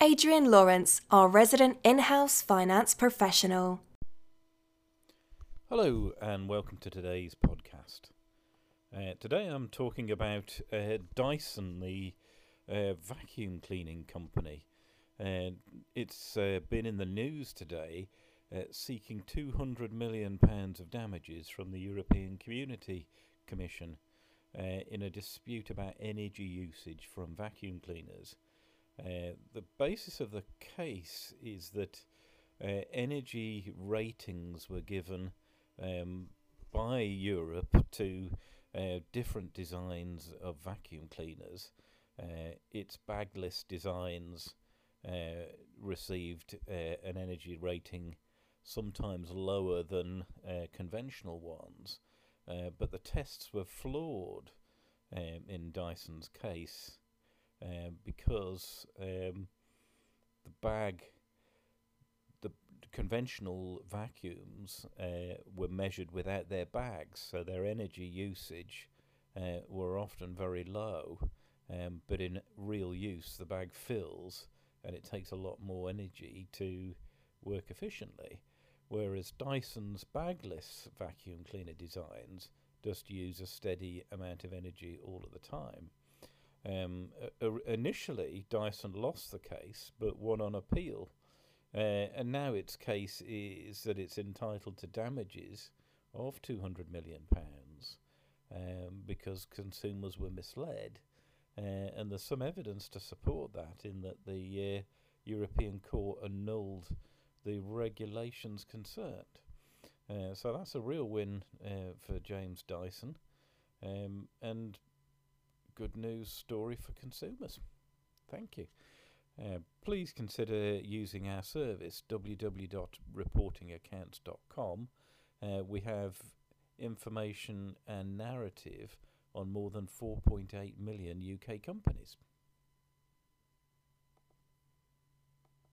Adrian Lawrence, our resident in house finance professional. Hello, and welcome to today's podcast. Uh, today I'm talking about uh, Dyson, the uh, vacuum cleaning company. Uh, it's uh, been in the news today uh, seeking £200 million of damages from the European Community Commission in a dispute about energy usage from vacuum cleaners. Uh, the basis of the case is that uh, energy ratings were given um, by Europe to uh, different designs of vacuum cleaners. Uh, its bagless designs uh, received an energy rating sometimes lower than conventional ones, but the tests were flawed um, in Dyson's case um, because um, the bag, the conventional vacuums uh, were measured without their bags, so their energy usage uh, were often very low. Um, but in real use, the bag fills, and it takes a lot more energy to work efficiently. Whereas Dyson's bagless vacuum cleaner designs just use a steady amount of energy all of the time. Um, initially, Dyson lost the case, but won on appeal. Uh, and now its case is that it's entitled to damages of £200 million um, because consumers were misled. Uh, and there's some evidence to support that in that the uh, European Court annulled the regulations concerned. Uh, so that's a real win uh, for James Dyson. Um, and good news story for consumers. Thank you. Uh, please consider using our service www.reportingaccounts.com. Uh, we have information and narrative on more than 4.8 million UK companies.